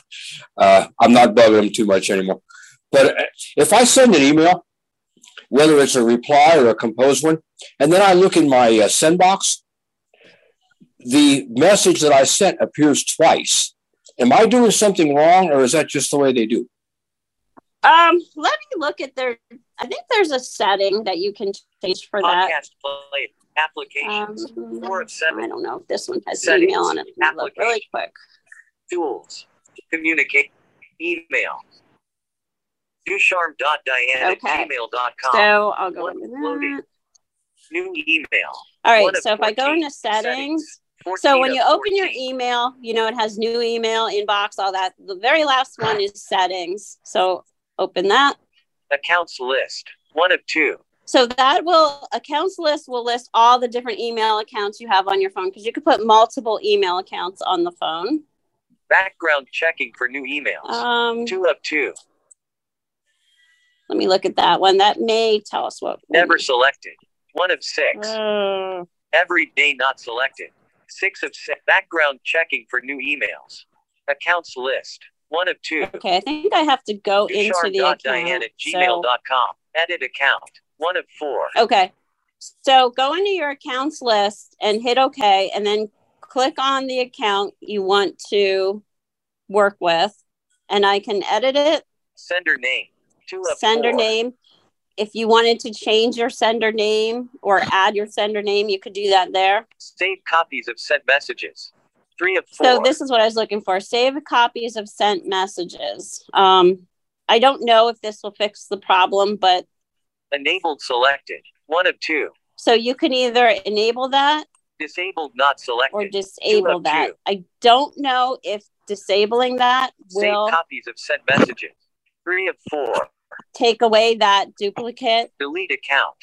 Uh, I'm not bugging them too much anymore. But uh, if I send an email, whether it's a reply or a composed one, and then I look in my uh, send box, the message that I sent appears twice. Am I doing something wrong, or is that just the way they do? Um, let me look at their. I think there's a setting that you can change for that. Podcast play applications. Um, Four of seven. I don't know if this one has Settings. email on it. Let me look really quick. Tools. Communicate. Email. Dusharm.diane Okay. at gmail.com. So I'll go One into loading. that. New email. All right. One So if I go 14 into settings, so when you open your email, you know it has new email, inbox, all that. The very last one is settings. So open that. Accounts list. One of two. So that will accounts list will list all the different email accounts you have on your phone because you could put multiple email accounts on the phone. Background checking for new emails. Um, two of two. let me look at that one. That may tell us what. Never selected. One of six. Uh, Every day not selected. Six of six. Background checking for new emails. Accounts list. One of two. okay, I think I have to go into the account. at So- gmail.com. Edit account. One of four. Okay. So go into your accounts list and hit OK, and then click on the account you want to work with, and I can edit it, Sender name. Two of sender four. name. If you wanted to change your sender name or add your sender name, you could do that there. Save copies of sent messages. Three of four. So this is what I was looking for. Save copies of sent messages. Um, I don't know if this will fix the problem, but Enabled selected. One of two. so you can either enable that Disabled not selected. or disable that. two. I don't know if disabling that Save will Save copies of sent messages. Three of four. Take away that duplicate, Delete account.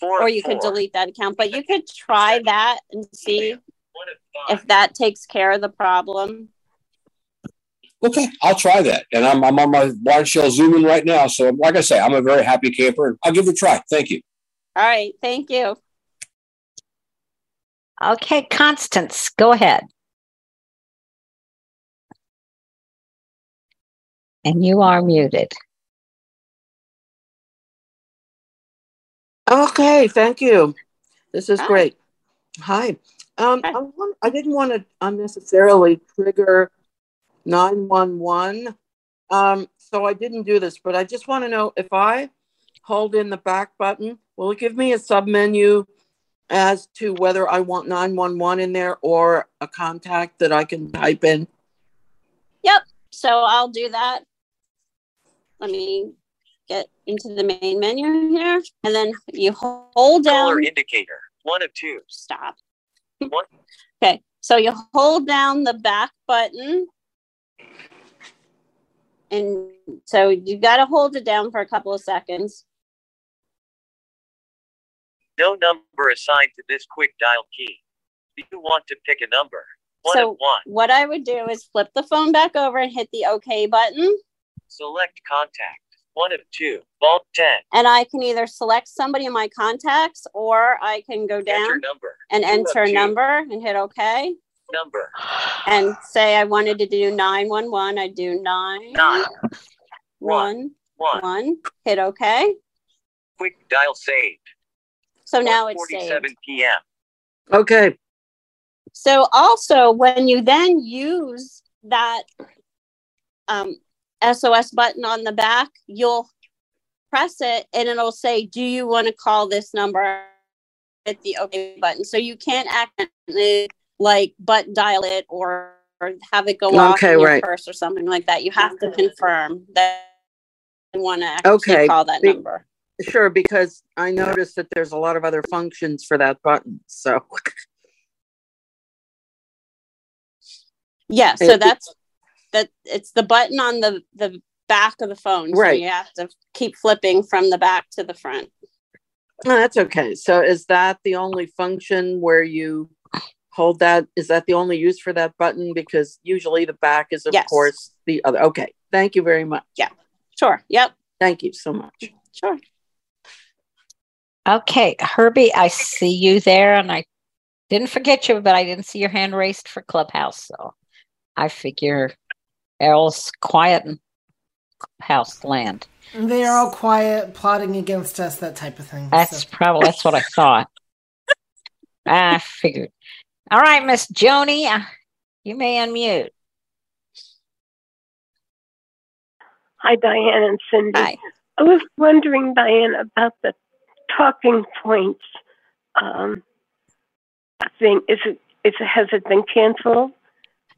Four or of you could delete that account. But you could try that and see One of five. if that takes care of the problem. Okay, I'll try that. And I'm, I'm on my BlindShell zooming right now. So, like I say, I'm a very happy camper. and I'll give it a try. Thank you. All right, thank you. Okay, Constance, go ahead. And you are muted. Okay, thank you. This is Hi. great. Hi. Um, Hi. I, I didn't want to unnecessarily trigger 911. Um, so I didn't do this, but I just want to know if I hold in the back button, will it give me a sub menu as to whether I want 911 in there or a contact that I can type in? Yep. So I'll do that. Let me get into the main menu here, and then you hold down. Color indicator. One of two. Stop. One. Okay, so you hold down the back button. And so you got to hold it down for a couple of seconds. No number assigned to this quick dial key. Do you want to pick a number? One so of one. what I would do is flip the phone back over and hit the OK button. Select contact. One of two. Vault 10. And I can either select somebody in my contacts or I can go down Enter number. and Two enter a two. number and hit OK. Number. And say I wanted to do 911. I do 9 Nine. one, One. one, hit OK. Quick dial saved. So now it's saved. 47 p.m. Okay. So also when you then use that um, SOS button on the back, you'll press it and it'll say, "Do you want to call this number?" Hit the OK button, so you can't accidentally like butt dial it or, or have it go off in your right. purse or something like that. You have to confirm that you want to actually Okay. call that Be- number. Sure, because I noticed that there's a lot of other functions for that button. So, Yeah, so that's that. It's the button on the the back of the phone. So Right. you have to keep flipping from the back to the front. no, that's okay. So, is that the only function where you hold that? Is that the only use for that button? Because usually the back is, of Yes. course, the other. Okay. Thank you very much. Yeah. Sure. Yep. Thank you so much. Sure. Okay, Herbie, I see you there and I Didn't forget you, but I didn't see your hand raised for Clubhouse. So I figure Errol's quiet house land. They are all quiet, plotting against us, that type of thing. That's so. probably that's what I thought. I figured. All right, Miss Joni, uh, you may unmute. Hi, Diane and Cindy. Hi. I was wondering, Diane, about the talking points um, thing. Is it, is it has it been canceled?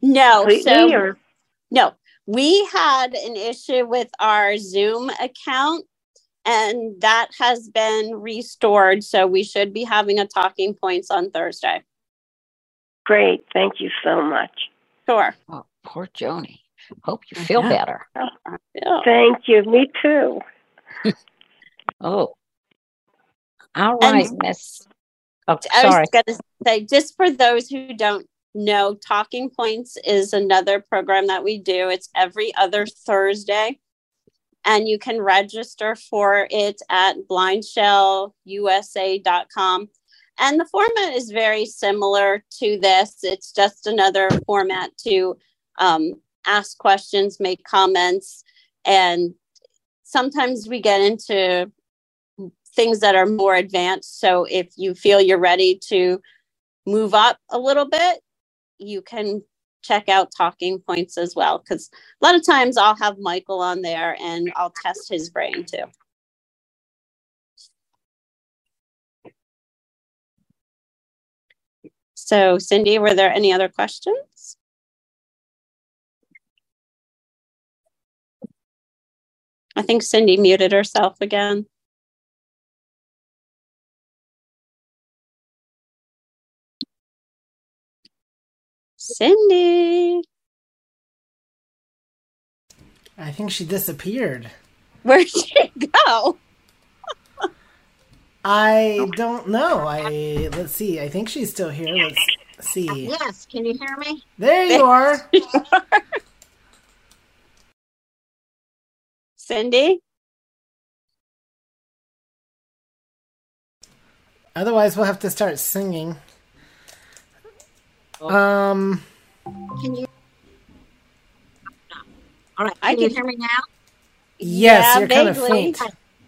No, completely, so or no, we had an issue with our Zoom account, and that has been restored. So we should be having a talking points on Thursday. great? Thank you so much. Sure. Oh, poor Joni. Hope you feel Yeah. better. Oh, thank you. Me too. Oh. All right, Miss. Oh, I sorry. was going to say, just for those who don't know, Talking Points is another program that we do. It's every other Thursday. And you can register for it at blindshellusa.com. And the format is very similar to this. It's just another format to um, ask questions, make comments, and sometimes we get into things that are more advanced. So if you feel you're ready to move up a little bit, you can check out talking points as well. Because a lot of times I'll have Michael on there and I'll test his brain too. So, Cindy, were there any other questions? I think Cindy muted herself again. Cindy, I think she disappeared. where'd she go? I don't know. I let's see. I think she's still here. Let's see. Yes, can you hear me? There you are. Cindy? Otherwise, we'll have to start singing. Um. Can you? All right. I Can you hear me now? Yes, Yeah, you're kind of vaguely. faint.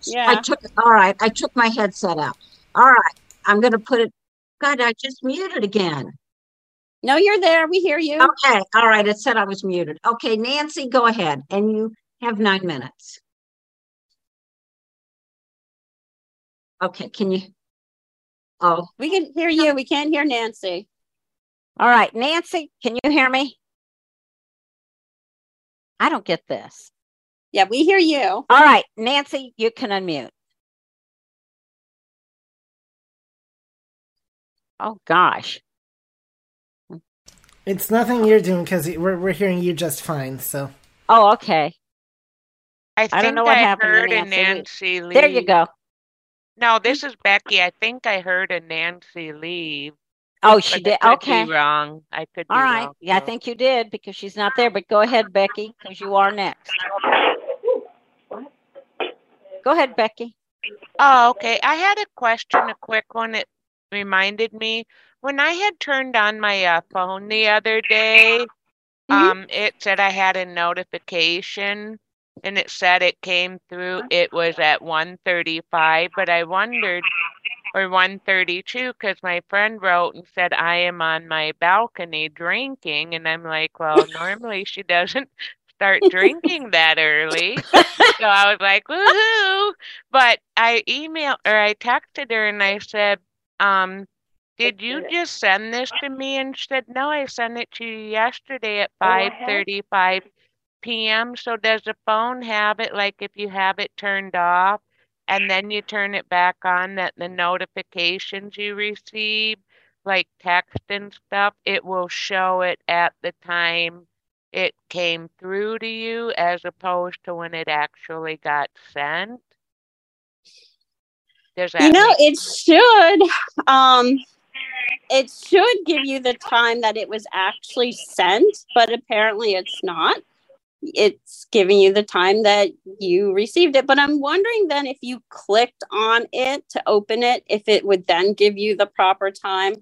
Yeah. I took. All right. I took my headset out. All right. I'm going to put it. God, I just muted again. No, you're there. We hear you. Okay. All right. It said I was muted. Okay, Nancy, go ahead, and you have nine minutes. Okay. Can you? Oh, We can hear you. We can't hear Nancy. All right. Nancy, can you hear me? I don't get this. Yeah, we hear you. All right, Nancy, you can unmute. Oh gosh. It's nothing you're doing because we're we're hearing you just fine. So Oh, okay. I I think don't know what I happened to heard a Nancy. Nancy leave. There you go. No, this is Becky. I think I heard a Nancy leave. Oh, she did. I could Okay. Be wrong. I could. All be right. wrong, Yeah, I think you did because she's not there. But go ahead, Becky, because you are next. Go ahead, Becky. Oh, okay. I had a question, a quick one. It reminded me when I had turned on my uh, phone the other day. Um, it said I had a notification, and it said it came through. It was at 1:35, but I wondered, or 1:32, because my friend wrote and said I am on my balcony drinking, and I'm like, well, normally she doesn't start drinking that early. so I was like, woohoo! But I emailed or I texted her and I said, um, did you just send this to me? And she said, no, I sent it to you yesterday at 5:35 p.m. So does the phone have it like if you have it turned off and then you turn it back on that the notifications you receive, like text and stuff, it will show it at the time it came through to you as opposed to when it actually got sent? Does that You know, it should. Um, it should give you the time that it was actually sent, but apparently it's not. It's giving you the time that you received it. But I'm wondering then if you clicked on it to open it, if it would then give you the proper time.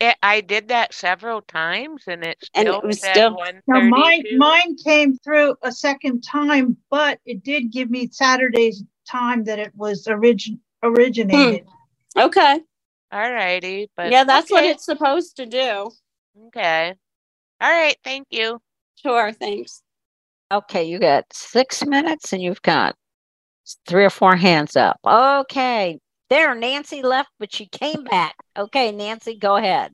It, I did that several times and it And it was said still- Now mine mine came through a second time, but it did give me Saturday's time that it was origin originated. Hmm. Okay. All righty, but yeah, that's what it's supposed to do. Okay. All right. Thank you. Sure. Thanks. Okay, you got six minutes and you've got three or four hands up. Okay. There, Nancy left, but she came back. Okay, Nancy, go ahead.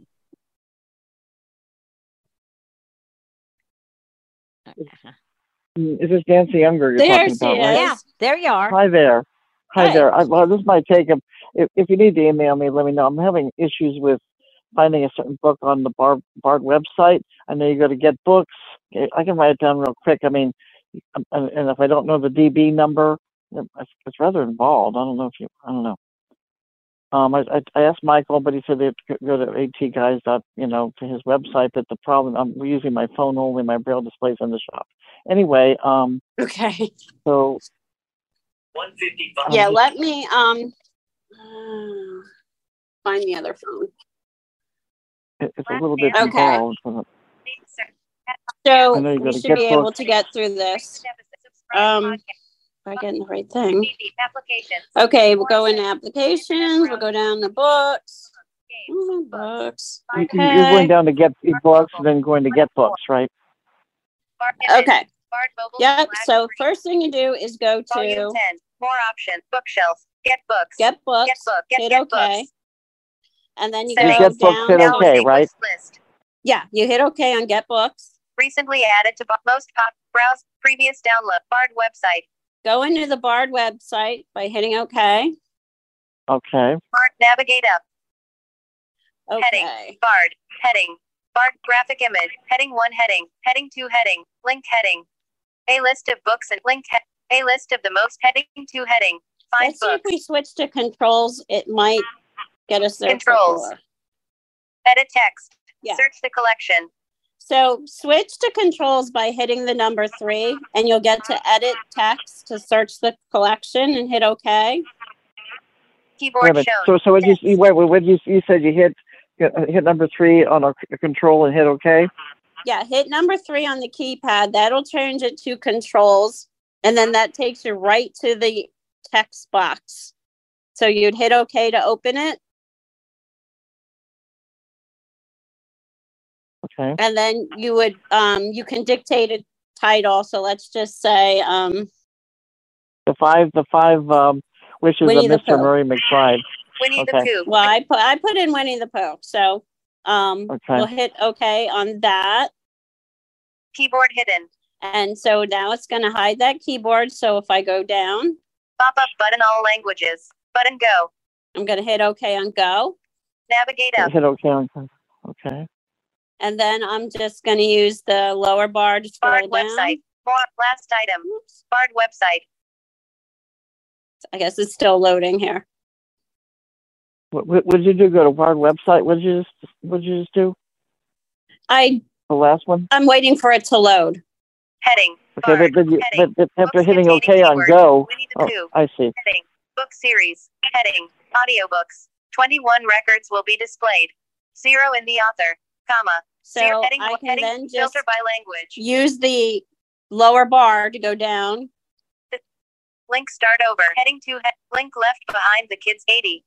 Mm, Is this Nancy Younger There she about, right? Yeah, there you are. Hi there. Hi, Hi. there. I, well, this might take a. If, if you need to email me, let me know. I'm having issues with finding a certain book on the Bard, Bard website. I know you go to get books. I I can write it down real quick. I mean, um, and, and if I don't know the DB number, it's, it's rather involved. I don't know if you. I don't know. Um, I, I, I asked Michael, but he said they go to atguys dot you know to his website. But the problem, I'm using my phone only. My braille displays in the shop. Anyway, um, Okay. so 155. Yeah. Let me um uh, find the other phone. It, it's a little bit Okay. involved. So I know you we should get be able to get through this. Um, if I get in the right thing. Okay, we'll go in applications. We'll go down to books. Mm, Books. You- you- You're going down to get books, and then going to get books, right? Okay. Yep. So first thing you do is go to More options. Bookshelf. Get books. get books. Get book. Get, hit get okay. Books. And then you Settings. go Get books, down. hit okay, right? List. Yeah, you hit okay on get books. Recently added to most pop. Browse previous download. Bard website. Go into the Bard website by hitting okay. Okay. Bard navigate up. Okay. Heading. Bard. Heading. Bard graphic image. Heading 1 heading. Heading 2 heading. Link heading. A list of books and link he- a list of the most heading 2 heading. Find Let's see if we switch to controls. It might get us there. Controls. quicker. Edit text. Yeah. Search the collection. So switch to controls by hitting the number three, and you'll get to edit text to search the collection and hit OK. Keyboard shown. So, so what you you- wait, wait, what you you said you hit uh, hit number three on a control and hit OK. Yeah, hit number three on the keypad. That'll change it to controls, and then that takes you right to the text box. So you'd hit OK to open it, Okay. and then you would um you can dictate a title. So let's just say um The five the five um, wishes Winnie of Mr. Pooh. Murray McBride. Winnie Okay. the Pooh. Well, I put I put in Winnie the Pooh, so um, Okay. we'll hit OK on that, Keyboard hidden. and so now it's going to hide that keyboard. So if I go down, Pop up button all languages. Button go. I'm going to hit OK on Go, Navigate up. Hit OK on. Okay. And then I'm just going to use the lower bar to scroll Bard down. website. More last item. Bard website. I guess it's still loading here. What, what what did you do? Go to Bard website. What did you just what did you just do? I The last one. I'm waiting for it to load. Heading. Okay, but, but, you, but, Heading. but after Books hitting containing OK on. Go. Oh, I see. Heading. Book series. Heading. Audiobooks. 21 records will be displayed. Zero in the author. Comma. So Zero heading, I can heading then just filter by language. use the lower bar to go down. Link start over. Heading to he- link left behind the kids 80.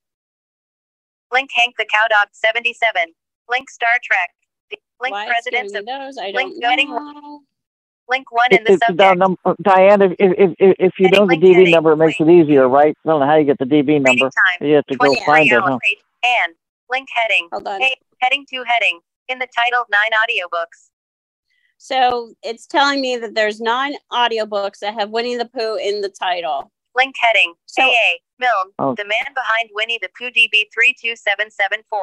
Link Hank the cow dog 77. Link Star Trek. Link Why Presidents of those, I Link don't heading know. Link one in the it's subject. down num- Diane, if, if, if, if you know the DB heading, number, it makes it easier, right? I don't know how you get the DB number. time. You have to go find it, hours huh? And link heading. Hold on. Hey, heading to heading. In the title, nine audiobooks. So it's telling me that there's nine audiobooks that have Winnie the Pooh in the title. Link heading. So- AA. Milne. Oh. The man behind Winnie the Pooh DB 32774.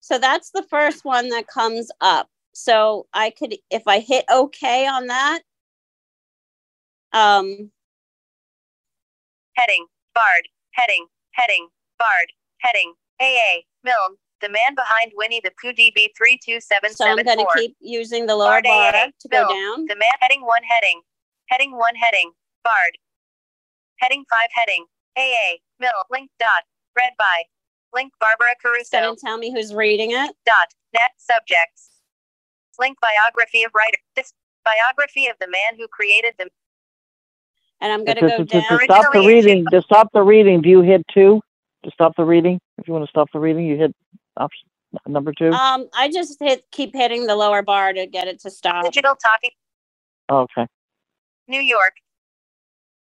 So that's the first one that comes up. So I could, if I hit OK on that, um, Heading. Bard. Heading. Heading. Bard. Heading. AA. Milne. The man behind Winnie the Pooh DB so I'm going to keep using the lower Bard bar AA. to go down. The man heading one heading. Heading one heading. Bard. Heading five heading. AA. Mill. Link dot. Read by. Link Barbara Caruso. Gonna tell me who's reading it. Dot net subjects. Link biography of writer. This biography of the man who created them. And I'm gonna go to, to down. stop the reading, to stop the reading, do you hit two? To stop the reading, if you want to stop the reading, you hit option number two. Um, I just hit keep hitting the lower bar to get it to stop. Digital talking. okay. New York.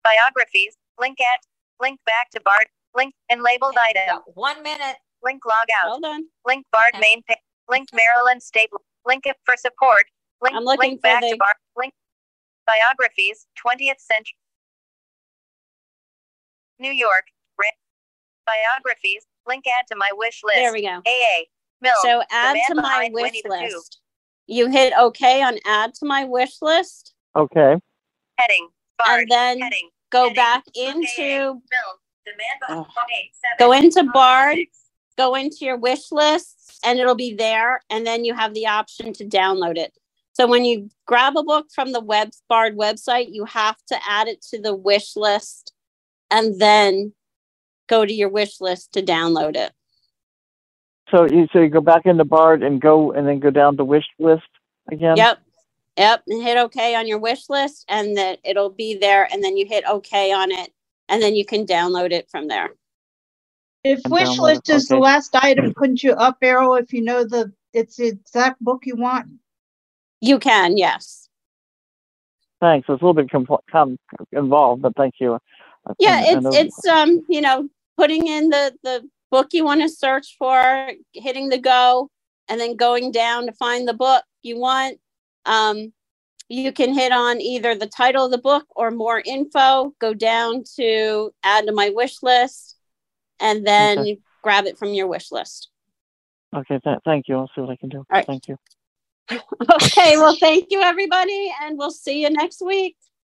Biographies. Link at. Link back to Bard. Link and labeled item. One minute. Link log out. Hold on. Link Bard main page. Link Maryland State. Link it for support. Link, I'm looking link for back the- to Bard. Link biographies. 20th century. New York. Ra- Biographies. Link add to my wish list. There we go. AA. Mill. So add to my wish Winnie the Pooh. list. You hit OK on add to my wish list, Okay. Heading. Bard. and then Heading. go back into Mill. The man behind. eight, seven, go into five, Bard, six. go into your wish lists, and it'll be there. And then you have the option to download it. So when you grab a book from the web Bard website, you have to add it to the wish list, and then go to your wish list to download it. So you so you go back into BARD and go and then go down to wish list again. Yep. Yep. And hit OK on your wish list, and then it'll be there. And then you hit OK on it, and then you can download it from there. If And wish download list it, is the last item, couldn't you up arrow if you know the it's the exact book you want? You can, yes. Thanks. It's a little bit compl- com- involved, but thank you. Yeah, I- I it's know- it's um, you know, putting in the the book you want to search for, hitting the go, and then going down to find the book you want. Um, you can hit on either the title of the book or more info, go down to add to my wish list, and then Okay. you grab it from your wish list. Okay. Th- thank you. I'll see what I can do. right. Thank you. Okay, well, thank you, everybody, and we'll see you next week.